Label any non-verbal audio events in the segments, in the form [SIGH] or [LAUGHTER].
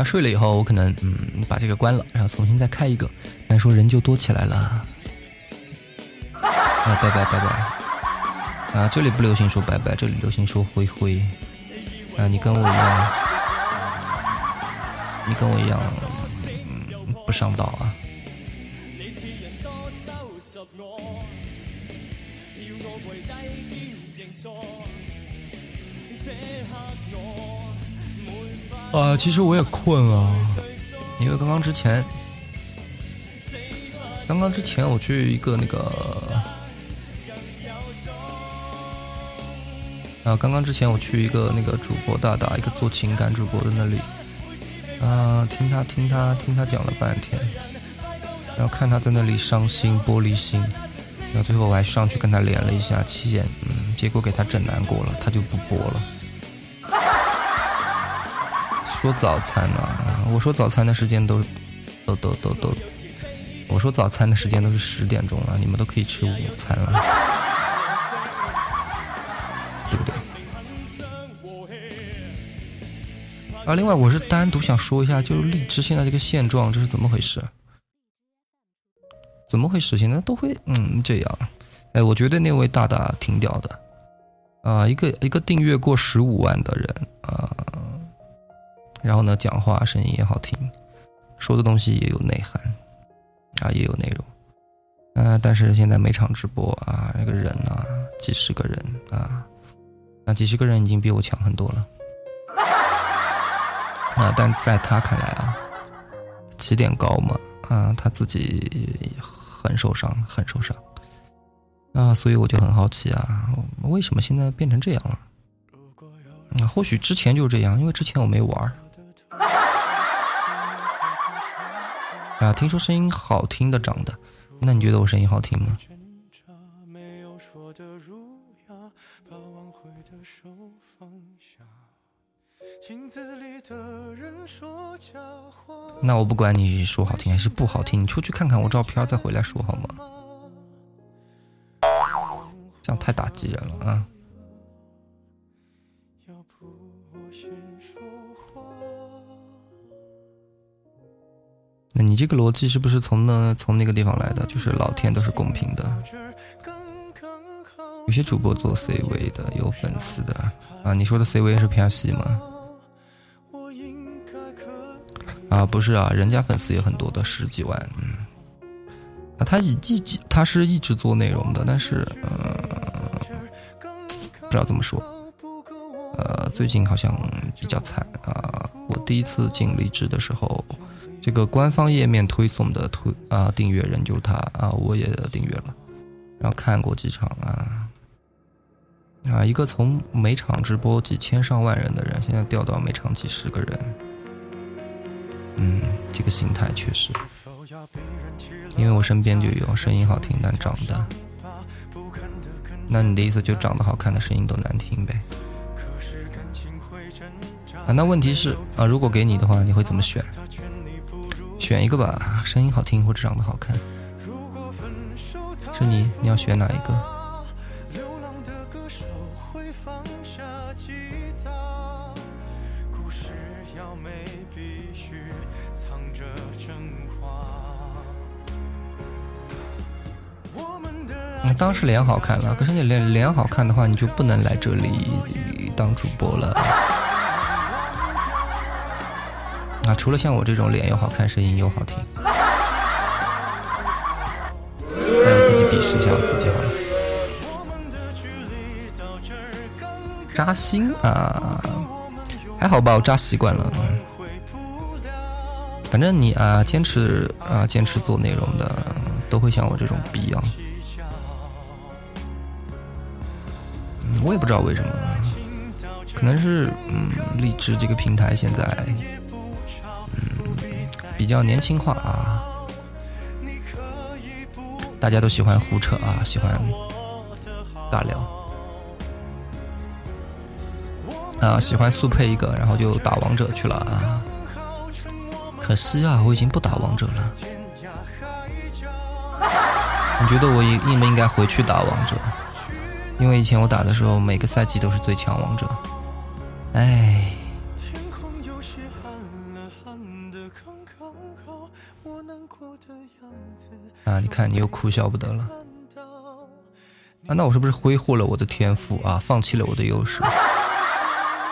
那睡了以后，我可能嗯把这个关了，然后重新再开一个，但说人就多起来了。啊，拜拜拜拜！啊，这里不流行说拜拜，这里流行说灰灰。啊，你跟我一样，你跟我一样，嗯，不上道啊。啊，其实我也困啊，因为刚刚之前，刚刚之前我去一个那个，啊，刚刚之前我去一个那个主播大大，一个做情感主播的那里，啊，听他听他听他讲了半天，然后看他在那里伤心玻璃心，然后最后我还上去跟他连了一下气，嗯，结果给他整难过了，他就不播了。说早餐呢？我说早餐的时间都，都都都都，我说早餐的时间都是十点钟了，你们都可以吃午餐了，对不对？啊，另外我是单独想说一下，就是荔枝现在这个现状，这是怎么回事？怎么回事？现在都会嗯这样？哎，我觉得那位大大挺屌的，啊，一个一个订阅过十五万的人啊。然后呢，讲话声音也好听，说的东西也有内涵，啊，也有内容，嗯，但是现在每场直播啊，那个人啊，几十个人啊，啊，几十个人已经比我强很多了，啊，但在他看来啊，起点高嘛，啊，他自己很受伤，很受伤，啊，所以我就很好奇啊，为什么现在变成这样了？啊，或许之前就是这样，因为之前我没玩。[LAUGHS] 啊，听说声音好听的长的，那你觉得我声音好听吗？那我不管你说好听还是不好听，你出去看看我照片再回来说好吗？这样太打击人了啊！那你这个逻辑是不是从那从那个地方来的？就是老天都是公平的。有些主播做 C 位的，有粉丝的啊。你说的 C 位是偏西吗？啊，不是啊，人家粉丝也很多的，十几万。啊，他一一他是一直做内容的，但是呃，不知道怎么说。呃，最近好像比较惨啊。我第一次进荔枝的时候。这个官方页面推送的推啊订阅人就是他啊，我也订阅了，然后看过几场啊啊，一个从每场直播几千上万人的人，现在掉到每场几十个人，嗯，这个心态确实，因为我身边就有声音好听但长得，那你的意思就长得好看的声音都难听呗？啊，那问题是啊，如果给你的话，你会怎么选？选一个吧，声音好听或者长得好看。是你，你要选哪一个？当时脸好看了，可是你脸脸好看的话，你就不能来这里当主播了。啊，除了像我这种脸又好看、声音又好听，那我自己鄙视一下我自己好了。扎心啊，还好吧，我扎习惯了。反正你啊，坚持啊，坚持做内容的，都会像我这种逼样。我也不知道为什么，可能是嗯，荔枝这个平台现在。比较年轻化啊，大家都喜欢胡扯啊，喜欢尬聊啊，喜欢速配一个，然后就打王者去了啊。可惜啊，我已经不打王者了。你觉得我应应不应该回去打王者？因为以前我打的时候，每个赛季都是最强王者。哎。你看你又哭笑不得了。啊，那我是不是挥霍了我的天赋啊？放弃了我的优势？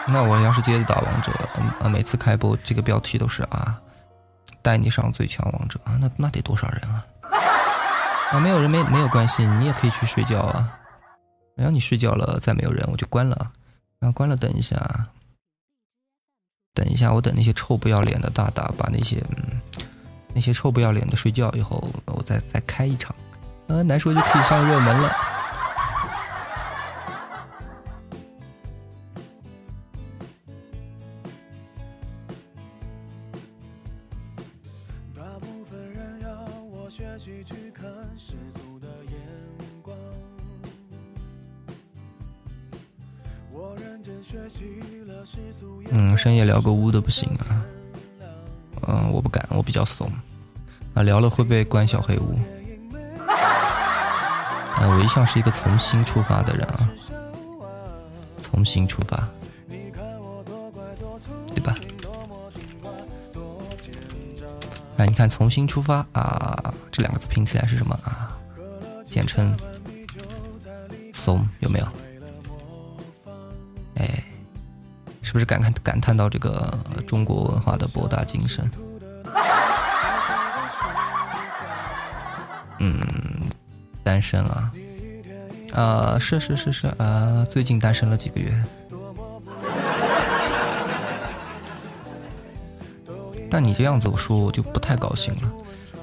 那我要是接着打王者，啊，每次开播这个标题都是啊，带你上最强王者啊，那那得多少人啊？啊，没有人没没有关系，你也可以去睡觉啊。然后你睡觉了，再没有人我就关了。然后关了，等一下，等一下，我等那些臭不要脸的大大把那些嗯那些臭不要脸的睡觉以后，我再再开一场，呃，难说就可以上热门了。嗯，深夜聊个污的不行啊。嗯，我不敢，我比较怂啊，聊了会被关小黑屋。啊，我一向是一个从心出发的人啊，从心出发，对吧？哎，你看“从心出发”啊，这两个字拼起来是什么啊？简称“怂”，有没有？哎。是不是感叹感叹到这个中国文化的博大精深？单身啊，啊，是是是是啊，最近单身了几个月。[LAUGHS] 但你这样子我说我就不太高兴了。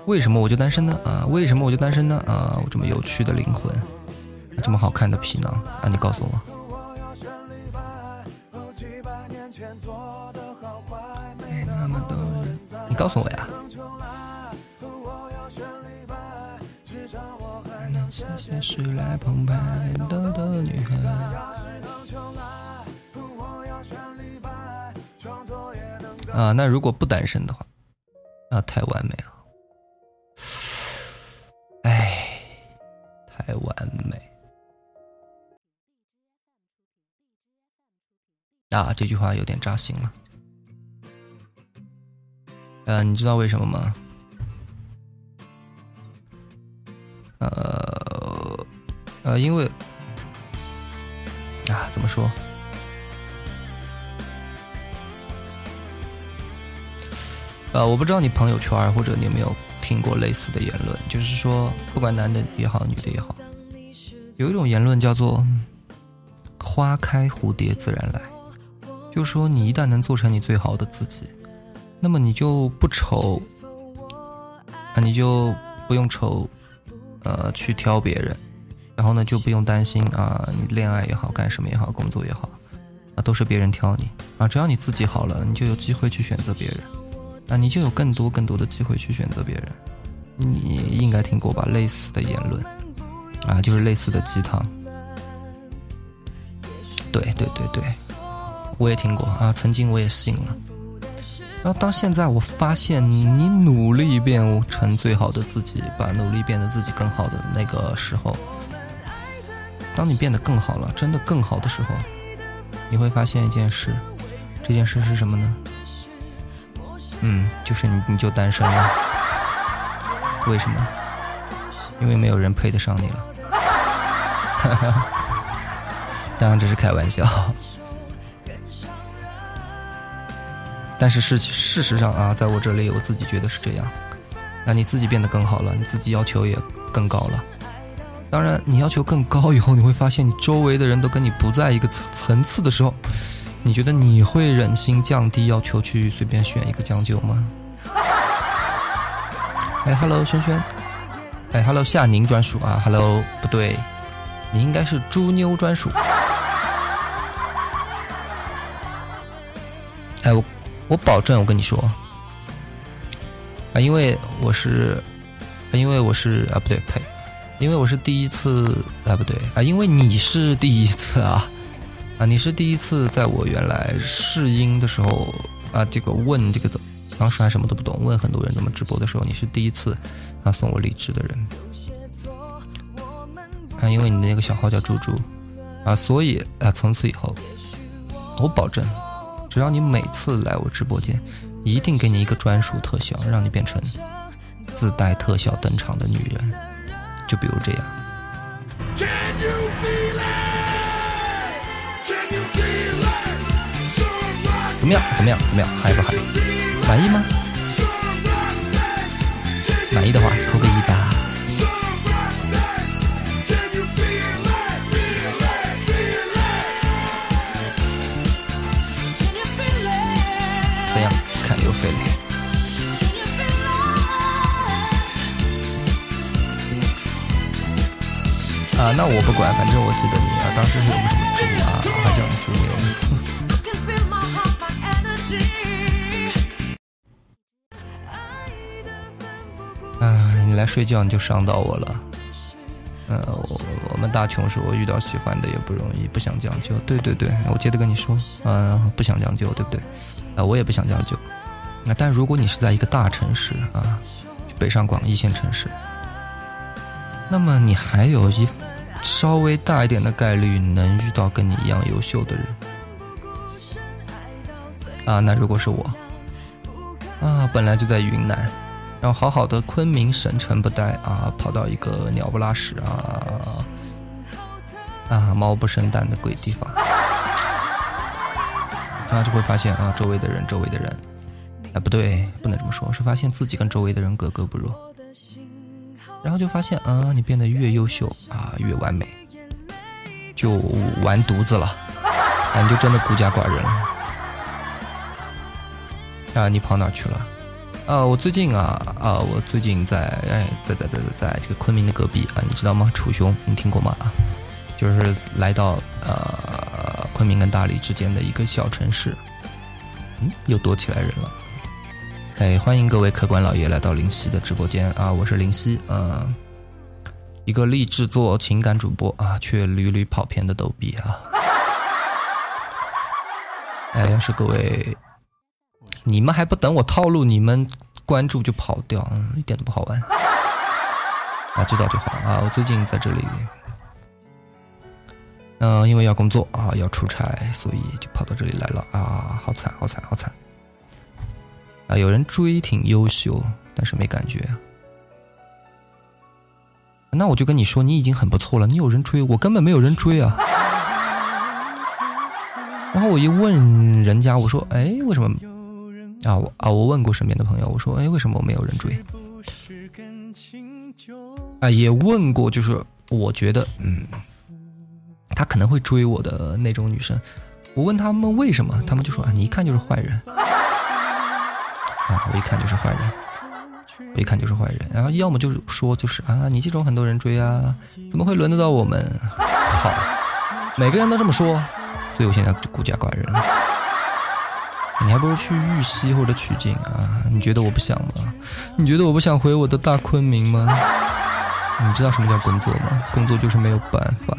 为什么我就单身呢？啊，为什么我就单身呢？啊，我这么有趣的灵魂，这么好看的皮囊啊，你告诉我。你告诉我呀。些事来澎湃，逗逗女孩啊，那如果不单身的话，那太完美了。哎，太完美。啊，这句话有点扎心了。呃，你知道为什么吗？呃，呃，因为啊，怎么说？呃，我不知道你朋友圈或者你有没有听过类似的言论，就是说，不管男的也好，女的也好，有一种言论叫做“花开蝴蝶自然来”，就说你一旦能做成你最好的自己。那么你就不愁啊，你就不用愁，呃，去挑别人，然后呢就不用担心啊，你恋爱也好，干什么也好，工作也好，啊，都是别人挑你。啊，只要你自己好了，你就有机会去选择别人，那你就有更多更多的机会去选择别人，你应该听过吧？类似的言论。啊，就是类似的鸡汤，对对对对，我也听过啊，曾经我也信了。然后到现在，我发现你努力变成最好的自己，把努力变得自己更好的那个时候，当你变得更好了，真的更好的时候，你会发现一件事，这件事是什么呢？嗯，就是你你就单身了。为什么？因为没有人配得上你了。当然这是开玩笑。但是事事实上啊，在我这里，我自己觉得是这样。那你自己变得更好了，你自己要求也更高了。当然，你要求更高以后，你会发现你周围的人都跟你不在一个层层次的时候，你觉得你会忍心降低要求去随便选一个将就吗？哎，Hello，轩轩。哎，Hello，夏宁专属啊。Hello，不对，你应该是猪妞专属。哎，我。我保证，我跟你说，啊，因为我是，因为我是啊，不对，呸，因为我是第一次，啊，不对，啊，因为你是第一次啊，啊，你是第一次在我原来试音的时候啊，这个问这个的，当时还什么都不懂，问很多人怎么直播的时候，你是第一次啊送我荔枝的人，啊，因为你的那个小号叫猪猪，啊，所以啊，从此以后，我保证。只要你每次来我直播间，一定给你一个专属特效，让你变成自带特效登场的女人，就比如这样。怎么样？怎么样？怎么样？嗨不嗨？满意吗？满意的话，扣个一吧。啊，那我不管，反正我记得你啊，当时是有个什么猪啊，还叫猪牛。啊，[LAUGHS] 你来睡觉你就伤到我了。呃，我我们大穷说，我遇到喜欢的也不容易，不想将就。对对对，我接着跟你说，嗯，不想将就，对不对？啊，我也不想将就。那但如果你是在一个大城市啊，北上广一线城市，那么你还有一。稍微大一点的概率能遇到跟你一样优秀的人。啊，那如果是我？啊，本来就在云南，然后好好的昆明省城不待啊，跑到一个鸟不拉屎啊啊猫不生蛋的鬼地方，[LAUGHS] 啊就会发现啊周围的人周围的人，哎不对，不能这么说，是发现自己跟周围的人格格不入。然后就发现，啊，你变得越优秀啊，越完美，就完犊子了，啊，你就真的孤家寡人了，啊，你跑哪去了？啊，我最近啊啊，我最近在哎，在在在在在这个昆明的隔壁啊，你知道吗？楚雄，你听过吗？就是来到呃昆明跟大理之间的一个小城市，嗯，又多起来人了。哎，欢迎各位客官老爷来到林夕的直播间啊！我是林夕，嗯，一个立志做情感主播啊，却屡屡跑偏的逗比啊！[LAUGHS] 哎，要是各位，你们还不等我套路，你们关注就跑掉，嗯一点都不好玩 [LAUGHS] 啊！知道就好啊！我最近在这里，嗯，因为要工作啊，要出差，所以就跑到这里来了啊！好惨，好惨，好惨！啊，有人追挺优秀，但是没感觉。那我就跟你说，你已经很不错了。你有人追，我根本没有人追啊。然后我一问人家，我说：“哎，为什么？”啊，我啊，我问过身边的朋友，我说：“哎，为什么我没有人追？”啊，也问过，就是我觉得，嗯，他可能会追我的那种女生。我问他们为什么，他们就说：“啊，你一看就是坏人。”啊，我一看就是坏人，我一看就是坏人。然后要么就是说，就是啊，你这种很多人追啊，怎么会轮得到我们？好，每个人都这么说，所以我现在就孤家寡人了。你还不如去玉溪或者曲靖啊？你觉得我不想吗？你觉得我不想回我的大昆明吗？你知道什么叫工作吗？工作就是没有办法。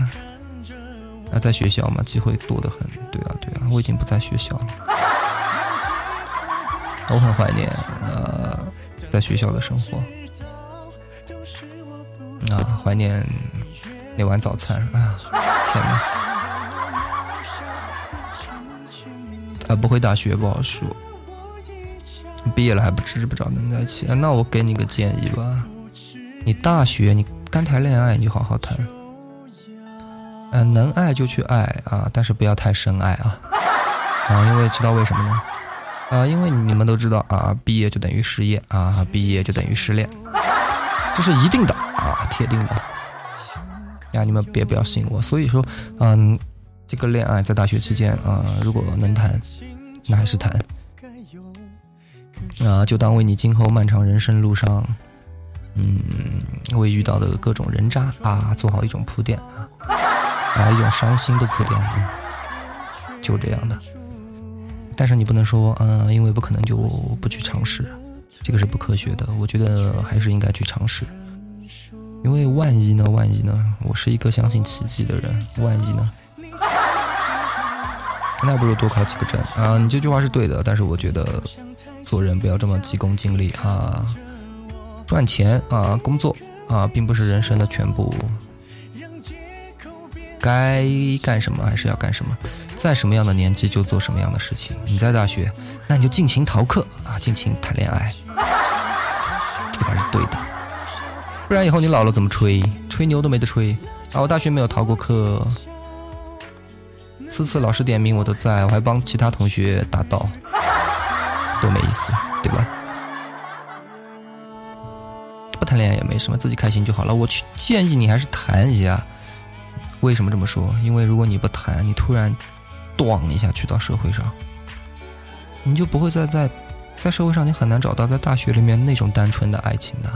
啊，在学校嘛，机会多得很。对啊，对啊，我已经不在学校了。我很怀念，呃，在学校的生活，啊，怀念那碗早餐啊！天哪！啊，不回大学不好说，毕业了还不知不知道能在一起。那我给你个建议吧，你大学你该谈恋爱你就好好谈，嗯，能爱就去爱啊，但是不要太深爱啊，啊，因为知道为什么呢？啊，因为你们都知道啊，毕业就等于失业啊，毕业就等于失恋，这是一定的啊，铁定的。呀，你们别不要信我。所以说，嗯，这个恋爱在大学期间啊，如果能谈，那还是谈。啊，就当为你今后漫长人生路上，嗯，为遇到的各种人渣啊，做好一种铺垫啊，一种伤心的铺垫，就这样的。但是你不能说，嗯，因为不可能就不去尝试，这个是不科学的。我觉得还是应该去尝试，因为万一呢？万一呢？我是一个相信奇迹的人，万一呢？那不如多考几个证啊！你这句话是对的，但是我觉得做人不要这么急功近利啊！赚钱啊，工作啊，并不是人生的全部。该干什么还是要干什么，在什么样的年纪就做什么样的事情。你在大学，那你就尽情逃课啊，尽情谈恋爱。这个才是对的。不然以后你老了怎么吹？吹牛都没得吹啊！我大学没有逃过课，次次老师点名我都在，我还帮其他同学答到，多没意思，对吧？不谈恋爱也没什么，自己开心就好了。我去建议你还是谈一下。为什么这么说？因为如果你不谈，你突然，咣一下去到社会上，你就不会再在，在社会上你很难找到在大学里面那种单纯的爱情的。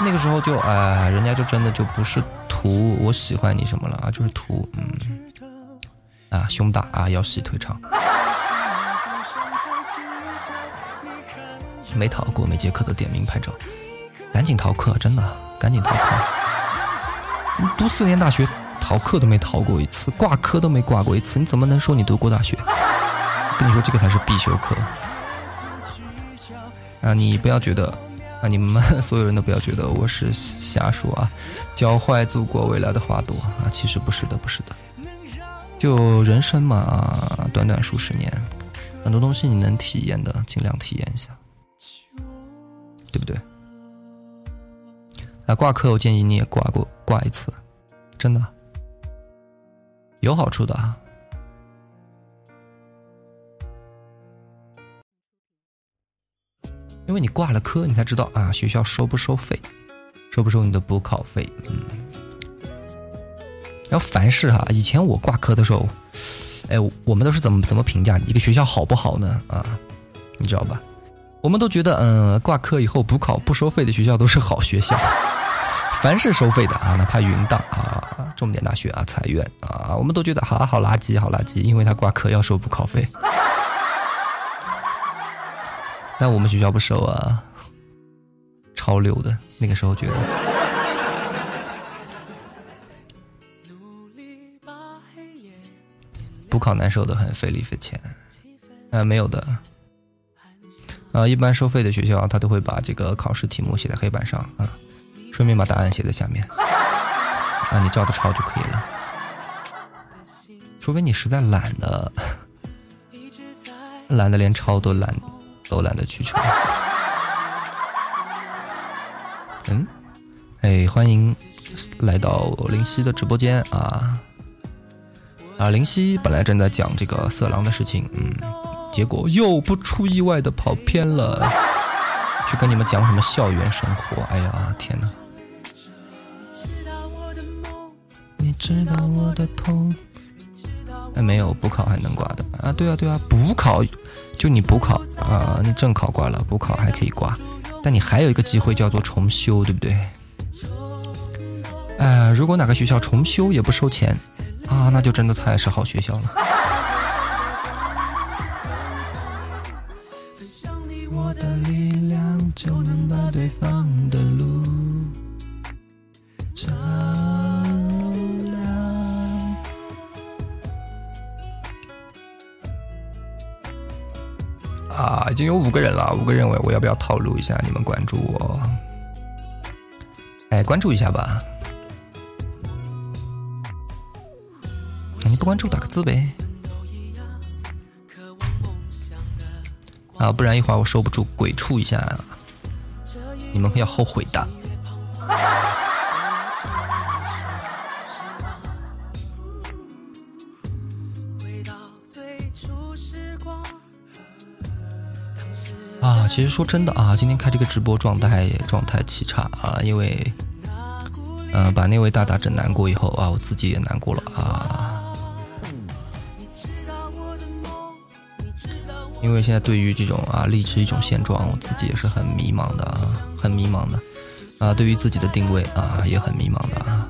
那个时候就哎，人家就真的就不是图我喜欢你什么了啊，就是图嗯，啊胸大啊腰细腿长。没逃过，每节课都点名拍照，赶紧逃课，真的，赶紧逃课。读四年大学，逃课都没逃过一次，挂科都没挂过一次，你怎么能说你读过大学？跟你说这个才是必修课啊！你不要觉得啊，你们所有人都不要觉得我是瞎说啊，教坏祖国未来的花朵啊！其实不是的，不是的，就人生嘛，短短数十年，很多东西你能体验的，尽量体验一下，对不对？啊，挂科我建议你也挂过挂一次，真的有好处的啊。因为你挂了科，你才知道啊，学校收不收费，收不收你的补考费。嗯。然后凡事哈，以前我挂科的时候，哎，我们都是怎么怎么评价一个学校好不好呢？啊，你知道吧？我们都觉得，嗯，挂科以后补考不收费的学校都是好学校。凡是收费的啊，哪怕云大啊、重点大学啊、财院啊，我们都觉得好好垃圾，好垃圾，因为他挂科要收补考费。[LAUGHS] 但我们学校不收啊，超溜的。那个时候觉得，补考难受的很，费力费钱。啊，没有的。啊，一般收费的学校，他都会把这个考试题目写在黑板上啊。顺便把答案写在下面，啊，你照着抄就可以了。除非你实在懒得，[LAUGHS] 懒得连抄都懒，都懒得去抄。嗯，哎，欢迎来到林夕的直播间啊！啊，林夕本来正在讲这个色狼的事情，嗯，结果又不出意外的跑偏了，去跟你们讲什么校园生活。哎呀，天哪！知道我的痛？哎，没有补考还能挂的啊？对啊，对啊，补考就你补考啊，你正考挂了，补考还可以挂，但你还有一个机会叫做重修，对不对？哎，如果哪个学校重修也不收钱啊，那就真的太是好学校了。已经有五个人了，五个人我我要不要套路一下？你们关注我，哎，关注一下吧。你不关注打个字呗。啊，不然一会儿我收不住，鬼畜一下，你们要后悔的。其实说真的啊，今天开这个直播状态状态奇差啊，因为，嗯，把那位大大整难过以后啊，我自己也难过了啊。因为现在对于这种啊，立志一种现状，我自己也是很迷茫的啊，很迷茫的啊。对于自己的定位啊，也很迷茫的啊。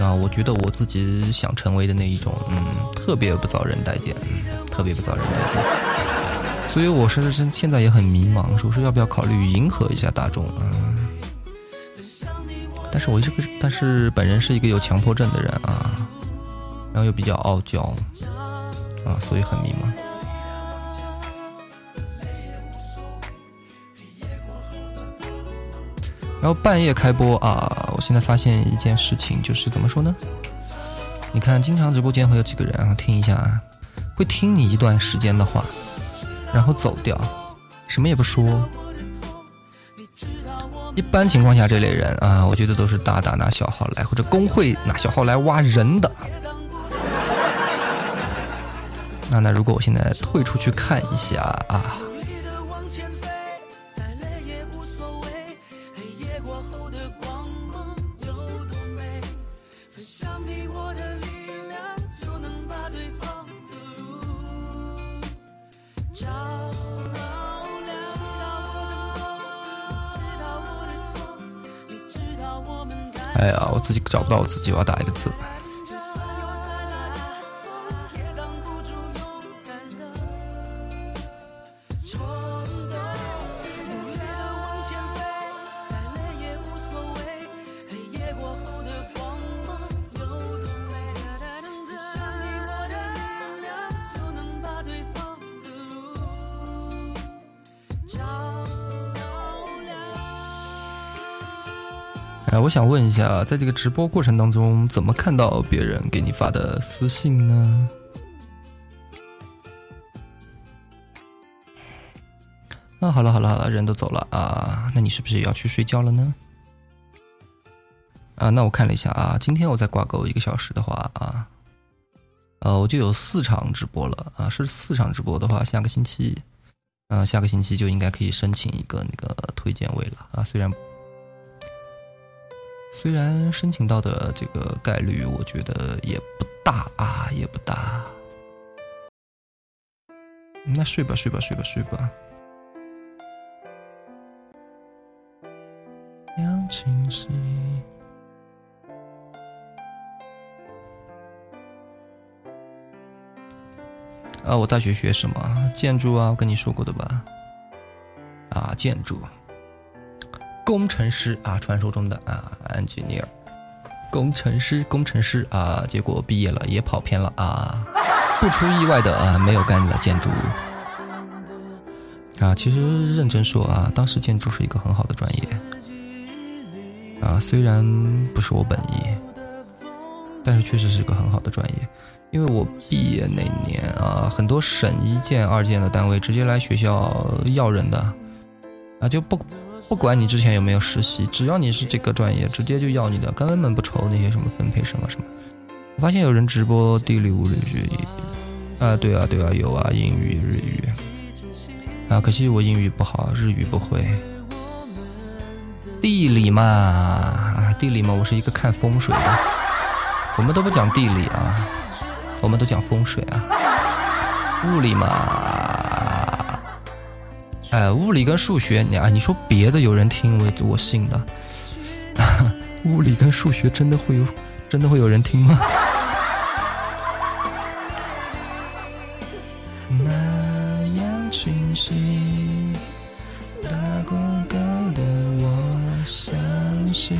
啊，我觉得我自己想成为的那一种，嗯，特别不遭人待见，特别不遭人待见。所以我是现现在也很迷茫，说是要不要考虑迎合一下大众啊？但是我这个，但是本人是一个有强迫症的人啊，然后又比较傲娇啊，所以很迷茫。然后半夜开播啊，我现在发现一件事情，就是怎么说呢？你看，经常直播间会有几个人啊，听一下啊，会听你一段时间的话。然后走掉，什么也不说，一般情况下，这类人啊，我觉得都是大大拿小号来，或者公会拿小号来挖人的。那那如果我现在退出去看一下啊。哎呀，我自己找不到我自己，我要打一个字。我想问一下，在这个直播过程当中，怎么看到别人给你发的私信呢？啊，好了好了好了，人都走了啊，那你是不是也要去睡觉了呢？啊，那我看了一下啊，今天我再挂够一个小时的话啊，呃，我就有四场直播了啊，是四场直播的话，下个星期，啊，下个星期就应该可以申请一个那个推荐位了啊，虽然。虽然申请到的这个概率，我觉得也不大啊，也不大。那睡吧，睡吧，睡吧，睡吧。杨清溪。啊，我大学学什么？建筑啊，我跟你说过的吧？啊，建筑。工程师啊，传说中的啊，engineer，工程师，工程师啊，结果毕业了也跑偏了啊，不出意外的啊，没有干了建筑啊。其实认真说啊，当时建筑是一个很好的专业啊，虽然不是我本意，但是确实是一个很好的专业，因为我毕业那年啊，很多省一建、二建的单位直接来学校要人的啊，就不。不管你之前有没有实习，只要你是这个专业，直接就要你的，根本不愁那些什么分配什么什么。我发现有人直播地理、物理学，啊，对啊，对啊，有啊，英语、日语，啊，可惜我英语不好，日语不会。地理嘛，地理嘛，我是一个看风水的，我们都不讲地理啊，我们都讲风水啊。物理嘛。哎，物理跟数学，你啊，你说别的有人听我我信的，[LAUGHS] 物理跟数学真的会有，真的会有人听吗？[LAUGHS] 那样清晰，打过勾的我相信。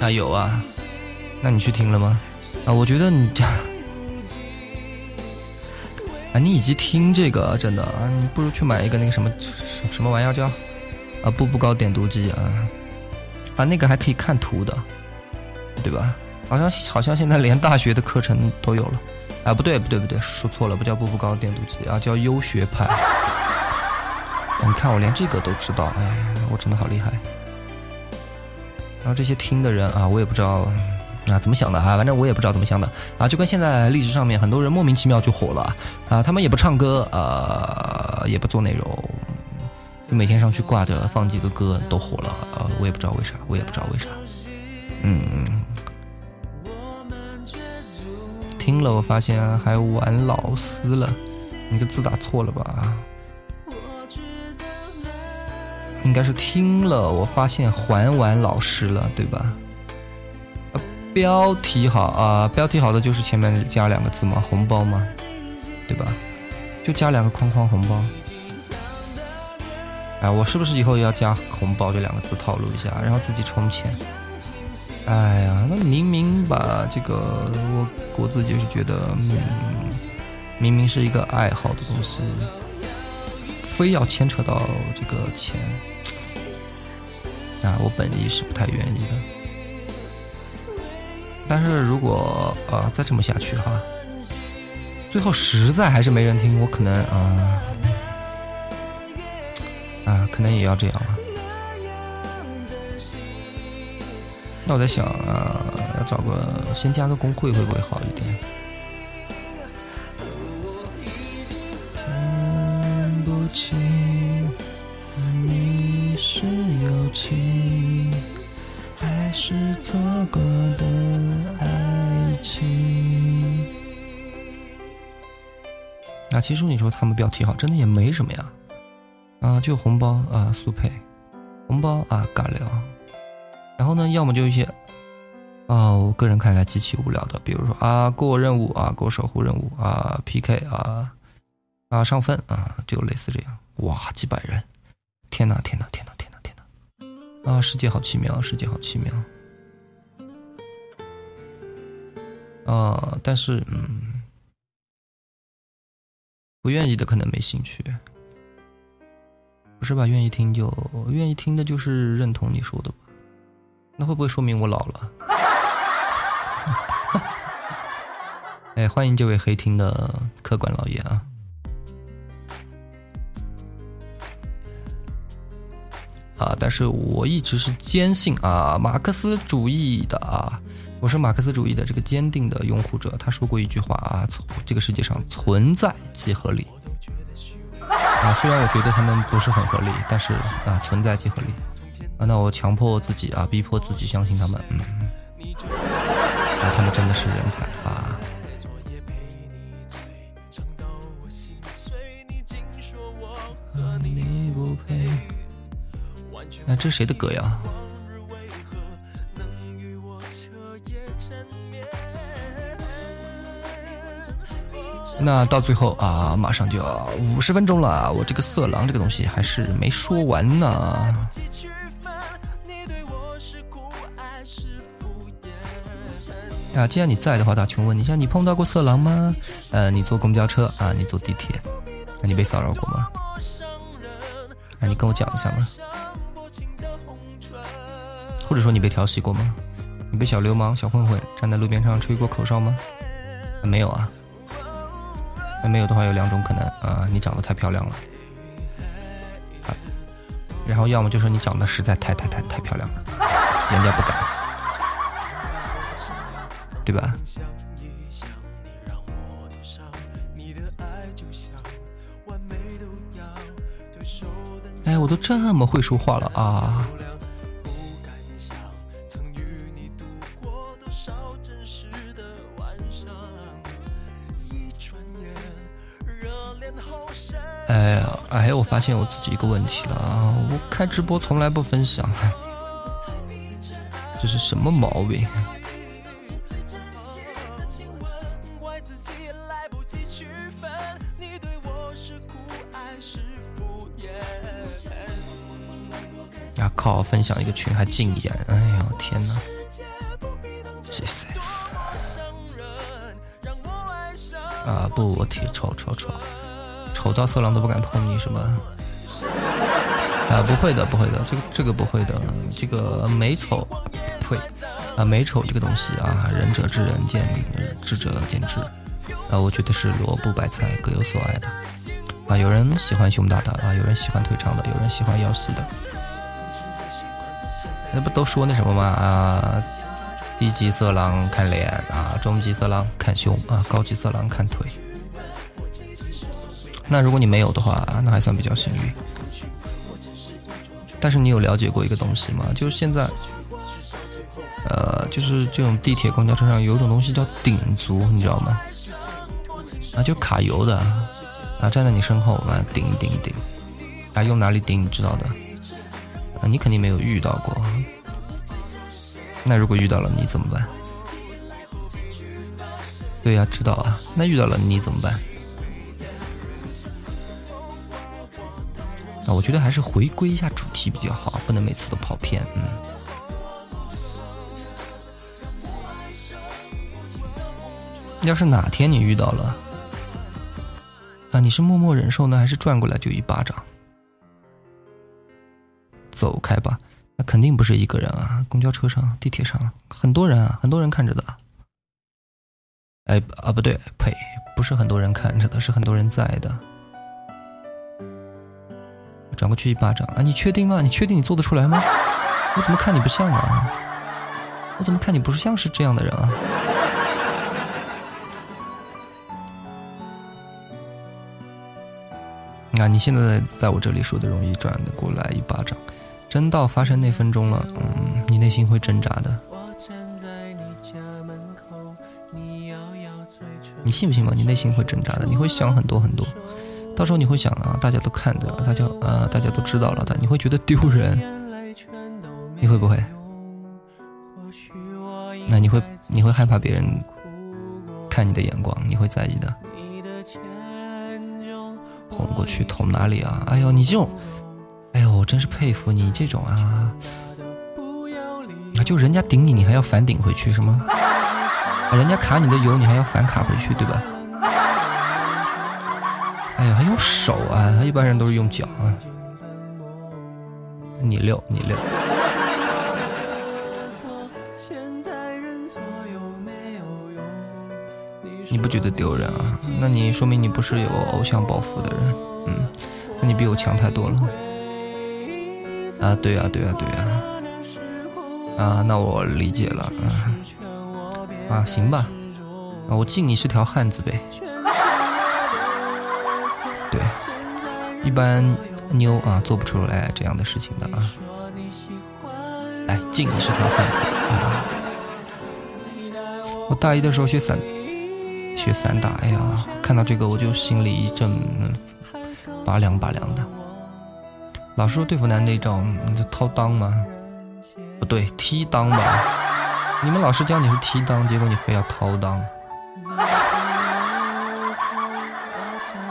啊有啊，那你去听了吗？啊，我觉得你这。[LAUGHS] 啊，你以及听这个真的啊，你不如去买一个那个什么什么玩意儿叫啊步步高点读机啊啊那个还可以看图的，对吧？好像好像现在连大学的课程都有了啊，不对不对不对，说错了，不叫步步高点读机啊，叫优学派。你看我连这个都知道，哎，我真的好厉害。然后这些听的人啊，我也不知道。啊，怎么想的啊？反正我也不知道怎么想的啊，就跟现在历史上面很多人莫名其妙就火了啊，他们也不唱歌啊，也不做内容，就每天上去挂着放几个歌都火了啊，我也不知道为啥，我也不知道为啥，嗯，听了我发现还玩老师了，你个字打错了吧？应该是听了我发现还玩老师了，对吧？标题好啊，标题好的就是前面加两个字嘛，红包嘛，对吧？就加两个框框红包。哎，我是不是以后要加红包这两个字套路一下，然后自己充钱？哎呀，那明明把这个我我自己就是觉得，嗯，明明是一个爱好的东西，非要牵扯到这个钱，啊，我本意是不太愿意的。但是如果呃再这么下去哈，最后实在还是没人听，我可能啊，啊，可能也要这样了。那我在想啊，要找个先加个工会会不会好一点？分不清你是友情是错过的爱情。那其实你说他们标题好，真的也没什么呀。啊，就红包啊，速配，红包啊，尬聊。然后呢，要么就一些，啊，我个人看来极其无聊的，比如说啊，过任务啊，过守护任务啊，PK 啊，啊，上分啊，就类似这样。哇，几百人，天哪，天哪，天哪，天哪，天哪！啊，世界好奇妙，世界好奇妙。啊，但是嗯，不愿意的可能没兴趣。不是吧？愿意听就愿意听的，就是认同你说的吧？那会不会说明我老了？[LAUGHS] 哎，欢迎这位黑听的客官老爷啊！啊，但是我一直是坚信啊，马克思主义的啊，我是马克思主义的这个坚定的拥护者。他说过一句话啊，这个世界上存在即合理。啊，虽然我觉得他们不是很合理，但是啊，存在即合理。啊，那我强迫自己啊，逼迫自己相信他们。嗯，啊，他们真的是人才啊。那这是谁的歌呀？那到最后啊，马上就要五十分钟了，我这个色狼这个东西还是没说完呢。啊，既然你在的话，大琼问你一下，你碰到过色狼吗？呃，你坐公交车啊，你坐地铁，那你被骚扰过吗？啊，你跟我讲一下吗？或者说你被调戏过吗？你被小流氓、小混混站在路边上吹过口哨吗？没有啊。那没有的话，有两种可能啊，你长得太漂亮了，然后要么就是你长得实在太太太太漂亮了，人家不敢，对吧？哎，我都这么会说话了啊！哎呀，我发现我自己一个问题了啊！我开直播从来不分享，[LAUGHS] 这是什么毛病？呀靠！分享一个群还禁言，哎呀天哪！Jesus！啊不，我挺丑丑丑。丑到色狼都不敢碰你是吧？啊，不会的，不会的，这个这个不会的，这个美丑，呸，啊美丑这个东西啊，仁者智人见智者见智，啊，我觉得是萝卜白菜各有所爱的，啊，有人喜欢胸大的啊，有人喜欢腿长的，有人喜欢腰细的，那不都说那什么吗？啊，低级色狼看脸啊，中级色狼看胸啊，高级色狼看腿。那如果你没有的话，那还算比较幸运。但是你有了解过一个东西吗？就是现在，呃，就是这种地铁、公交车上有一种东西叫顶足，你知道吗？啊，就卡油的，啊，站在你身后啊，顶顶顶，啊，用哪里顶你知道的？啊，你肯定没有遇到过。那如果遇到了你怎么办？对呀，知道啊。那遇到了你怎么办？我觉得还是回归一下主题比较好，不能每次都跑偏。嗯，要是哪天你遇到了，啊，你是默默忍受呢，还是转过来就一巴掌？走开吧，那肯定不是一个人啊，公交车上、地铁上很多人啊，很多人看着的。哎啊，不对，呸，不是很多人看着的，是很多人在的。转过去一巴掌啊！你确定吗？你确定你做得出来吗？我怎么看你不像啊？我怎么看你不是像是这样的人啊？啊！你现在在我这里说的容易，转的过来一巴掌，真到发生那分钟了，嗯，你内心会挣扎的。你信不信嘛？你内心会挣扎的，你会想很多很多。到时候你会想啊，大家都看着，大家呃，大家都知道了，但你会觉得丢人，你会不会？那你会你会害怕别人看你的眼光，你会在意的。捅过去，捅哪里啊？哎呦，你这种，哎呦，我真是佩服你这种啊！啊，就人家顶你，你还要反顶回去是吗？人家卡你的油，你还要反卡回去，对吧？手啊？一般人都是用脚啊。你溜，你溜。你不觉得丢人啊？那你说明你不是有偶像包袱的人，嗯，那你比我强太多了。啊，对啊，对啊，对啊。啊，那我理解了，啊，啊，行吧，啊，我敬你是条汉子呗。一般妞啊做不出来这样的事情的啊。来，敬你是条汉子。我大一的时候学散。学散打，哎呀，看到这个我就心里一阵拔凉拔凉的。老师说对付男的一招，你就掏裆吗？不对，踢裆吧。你们老师教你是踢裆，结果你非要掏裆。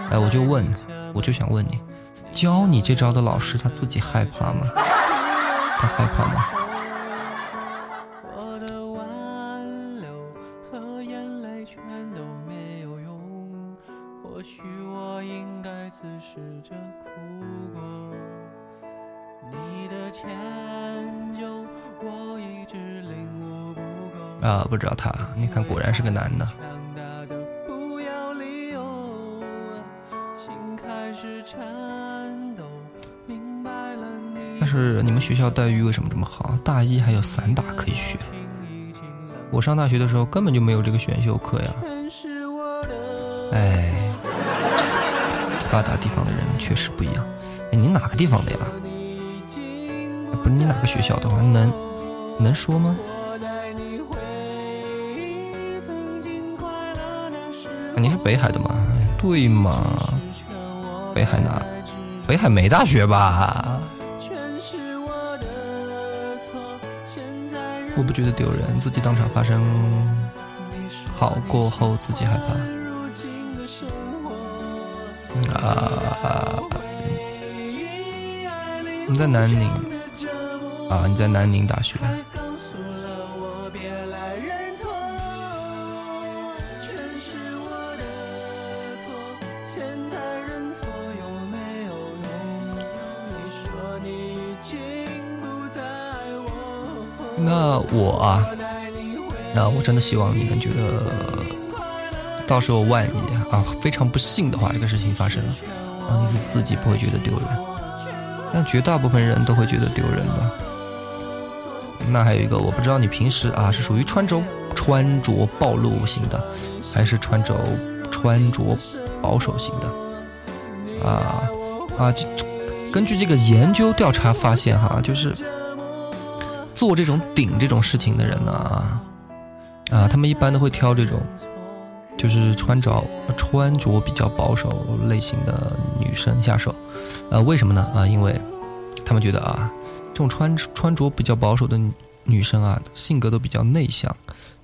哎，我就问，我就想问你，教你这招的老师他自己害怕吗？他害怕吗？啊，不知道他，你看，果然是个男的。是你们学校待遇为什么这么好？大一还有散打可以学。我上大学的时候根本就没有这个选修课呀。哎，发达地方的人确实不一样。哎，你哪个地方的呀？不是你哪个学校的话，能能说吗？你是北海的吗？对吗？北海哪？北海没大学吧？我不觉得丢人，自己当场发生好过后自己害怕。啊！你在南宁啊？你在南宁大学？我真的希望你们觉得，到时候万一啊，非常不幸的话，这个事情发生了，啊，你自己不会觉得丢人，但绝大部分人都会觉得丢人的。那还有一个，我不知道你平时啊是属于穿着穿着暴露型的，还是穿着穿着保守型的？啊啊，就根据这个研究调查发现哈，就是。做这种顶这种事情的人呢，啊，啊他们一般都会挑这种，就是穿着穿着比较保守类型的女生下手，呃，为什么呢？啊，因为他们觉得啊，这种穿穿着比较保守的女生啊，性格都比较内向，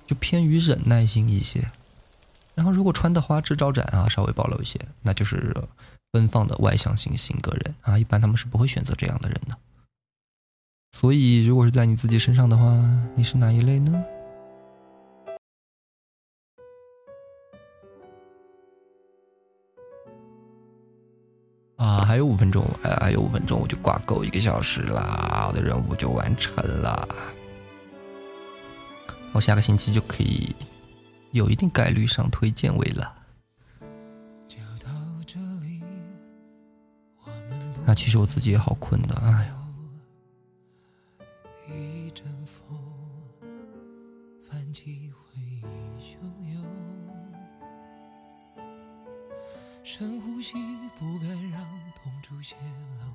就偏于忍耐性一些。然后如果穿的花枝招展啊，稍微暴露一些，那就是奔放的外向型性格人啊，一般他们是不会选择这样的人的。所以，如果是在你自己身上的话，你是哪一类呢？啊，还有五分钟，哎，还有五分钟我就挂够一个小时啦，我的任务就完成了。我下个星期就可以有一定概率上推荐位了。啊，其实我自己也好困的，哎呀。深呼吸，不敢让痛处泄露，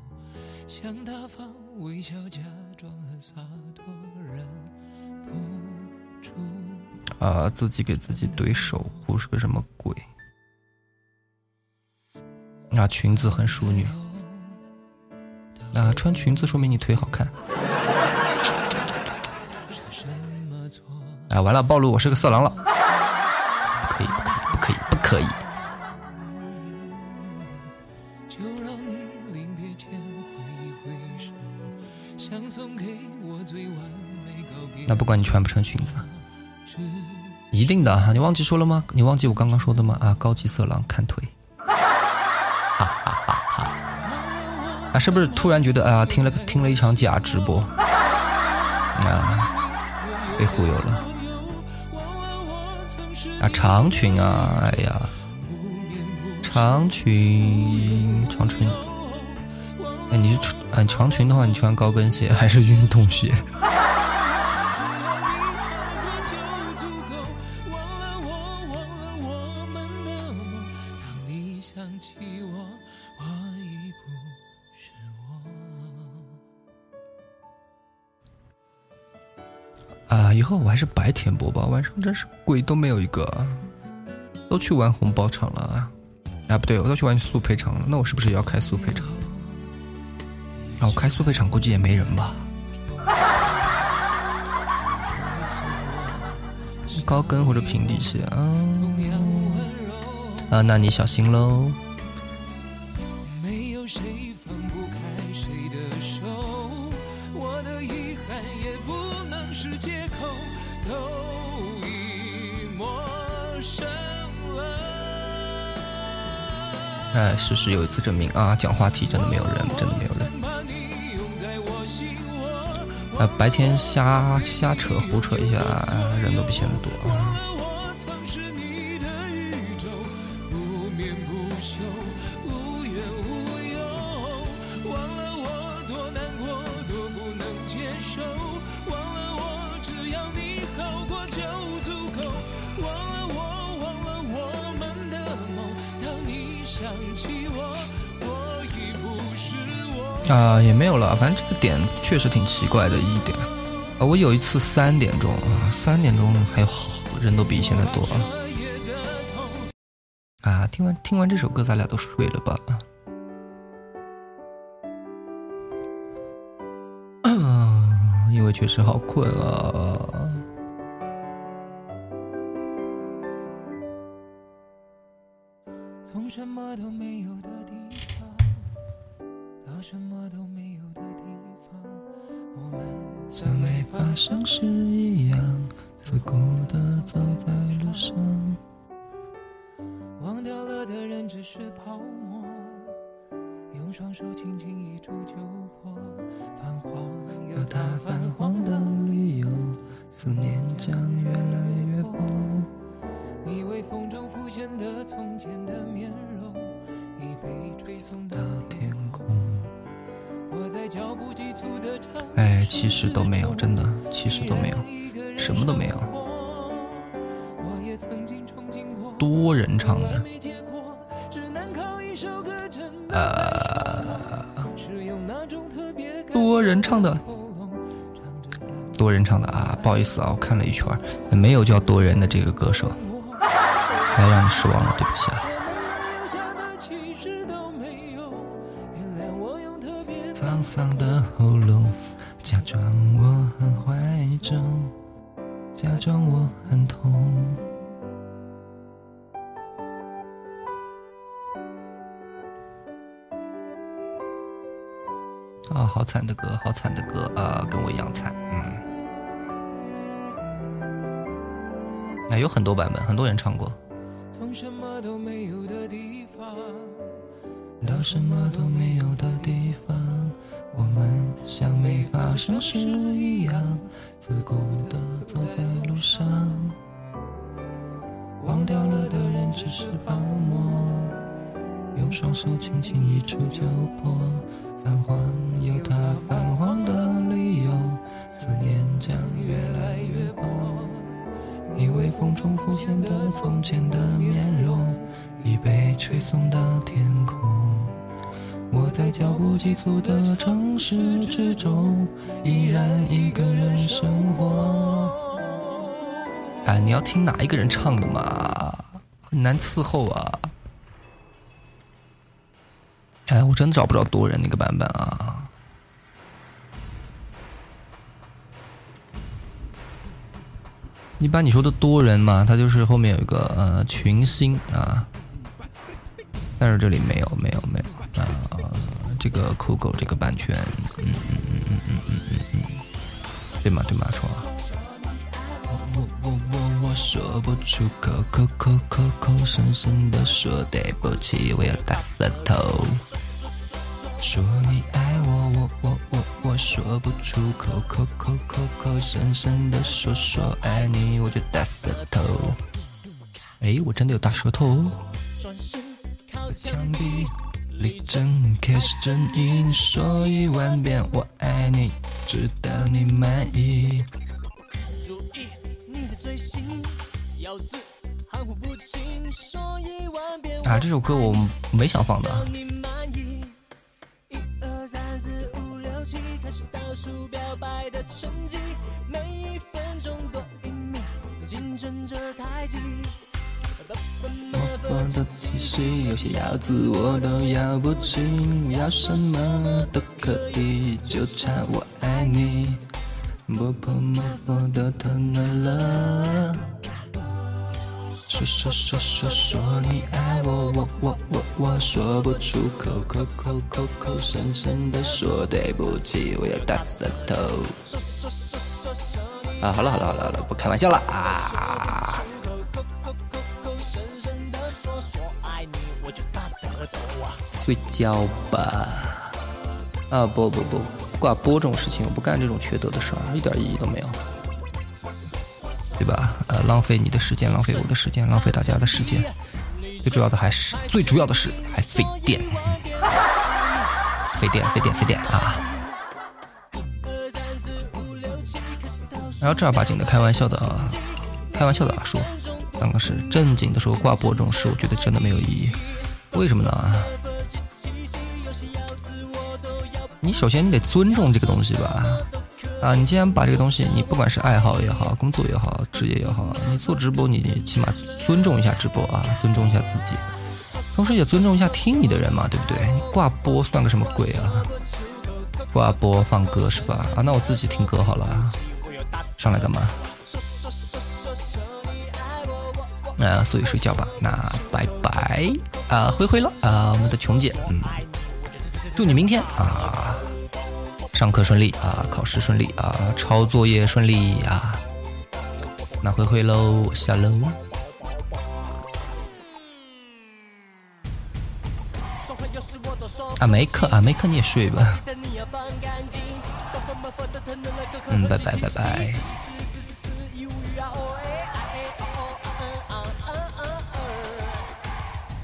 想大方微笑，假装很洒脱，忍不住。啊，自己给自己怼守护是个什么鬼？啊，裙子很淑女。啊，穿裙子说明你腿好看。啊，完了，暴露我是个色狼了。不可以，不可以，不可以，不可以。那不管你穿不穿裙子，一定的。你忘记说了吗？你忘记我刚刚说的吗？啊，高级色狼看腿。哈哈哈哈！啊，是不是突然觉得啊，听了听了一场假直播，啊，被忽悠了。啊，长裙啊，哎呀，长裙，长裙。哎，你是穿啊长裙的话，你穿高跟鞋还是运动鞋？我还是白天播吧，晚上真是鬼都没有一个，都去玩红包场了啊！啊，不对，我都去玩速配场了，那我是不是也要开速配场？啊，我开速配场估计也没人吧？[LAUGHS] 高跟或者平底鞋啊？啊，那你小心喽。哎，事实有一次证明啊，讲话题真的没有人，真的没有人。啊，白天瞎瞎扯胡扯一下，人都比现在多啊。有了。反正这个点确实挺奇怪的一点。啊，我有一次三点钟啊，三点钟还有好人都比现在多啊。啊，听完听完这首歌，咱俩都睡了吧？啊，因为确实好困啊。像没发生事一样，自顾地走在路上。忘掉了的人只是泡沫，用双手轻轻一触就破。泛黄有它泛黄的理由，思念将越来越薄。其实都没有，真的，其实都没有，什么都没有。多人唱的，呃，多人唱的，多人唱的啊！不好意思啊，我看了一圈，没有叫多人的这个歌手，太让你失望了，对不起那有很多版本，很多人唱过。从什么都没有的地方，到什么都没有的地方。我们像没发生事一样，自顾地走在路上。忘掉了的人只是泡沫，用双手轻轻一触就破。泛黄有它泛黄的理由，思念将越来越薄。你微风中浮现的从前的面容，已被吹送到天空。我在脚步急促的城市之中，依然一个人生活。哎，你要听哪一个人唱的嘛？很难伺候啊！哎，我真的找不着多人那个版本啊！一般你说的多人嘛，它就是后面有一个呃群星啊，但是这里没有没有没有啊，这个酷狗这个版权，嗯嗯嗯嗯嗯嗯嗯嗯，对吗对吗说。我我我我说不出口，口口口口声声的说对不起，我要大舌头。说你爱，我我说不出口，口口口口声声的说说爱你，我就大舌头。哎，我真的有大舌头哦。墙壁立正，开始正音，说一万遍我爱你，直到你满意。注意你的嘴型，咬字含糊不清，说一万遍。啊，这首歌我没想放的。我放的气息，有些咬字我都咬不清，要什么都可以，就差我爱你。不破莫佛的特难了。说说说说说你爱我，我我我我说不出口，口口口口声声的说对不起，我要大舌头。啊，好了好了好了好了，不开玩笑了啊。睡觉吧。啊不不不，挂播这种事情，我不干这种缺德的事儿，一点意义都没有，对吧？呃，浪费你的时间，浪费我的时间，浪费大家的时间，最主要的还是最主要的是还费电，费电费电费电啊！然后正儿八经的开玩笑的啊，开玩笑的啊说，刚刚是正经的说挂播这种事，我觉得真的没有意义，为什么呢？你首先你得尊重这个东西吧，啊，你既然把这个东西，你不管是爱好也好，工作也好，职业也好，你做直播，你起码尊重一下直播啊，尊重一下自己，同时也尊重一下听你的人嘛，对不对？你挂播算个什么鬼啊？挂播放歌是吧？啊，那我自己听歌好了，上来干嘛？啊，所以睡觉吧，那拜拜啊，灰灰了啊，我们的琼姐，嗯。祝你明天啊，上课顺利啊，考试顺利啊，抄作业顺利啊。那灰灰喽，下楼。啊，没课啊，没课你也睡吧。嗯，拜拜拜拜。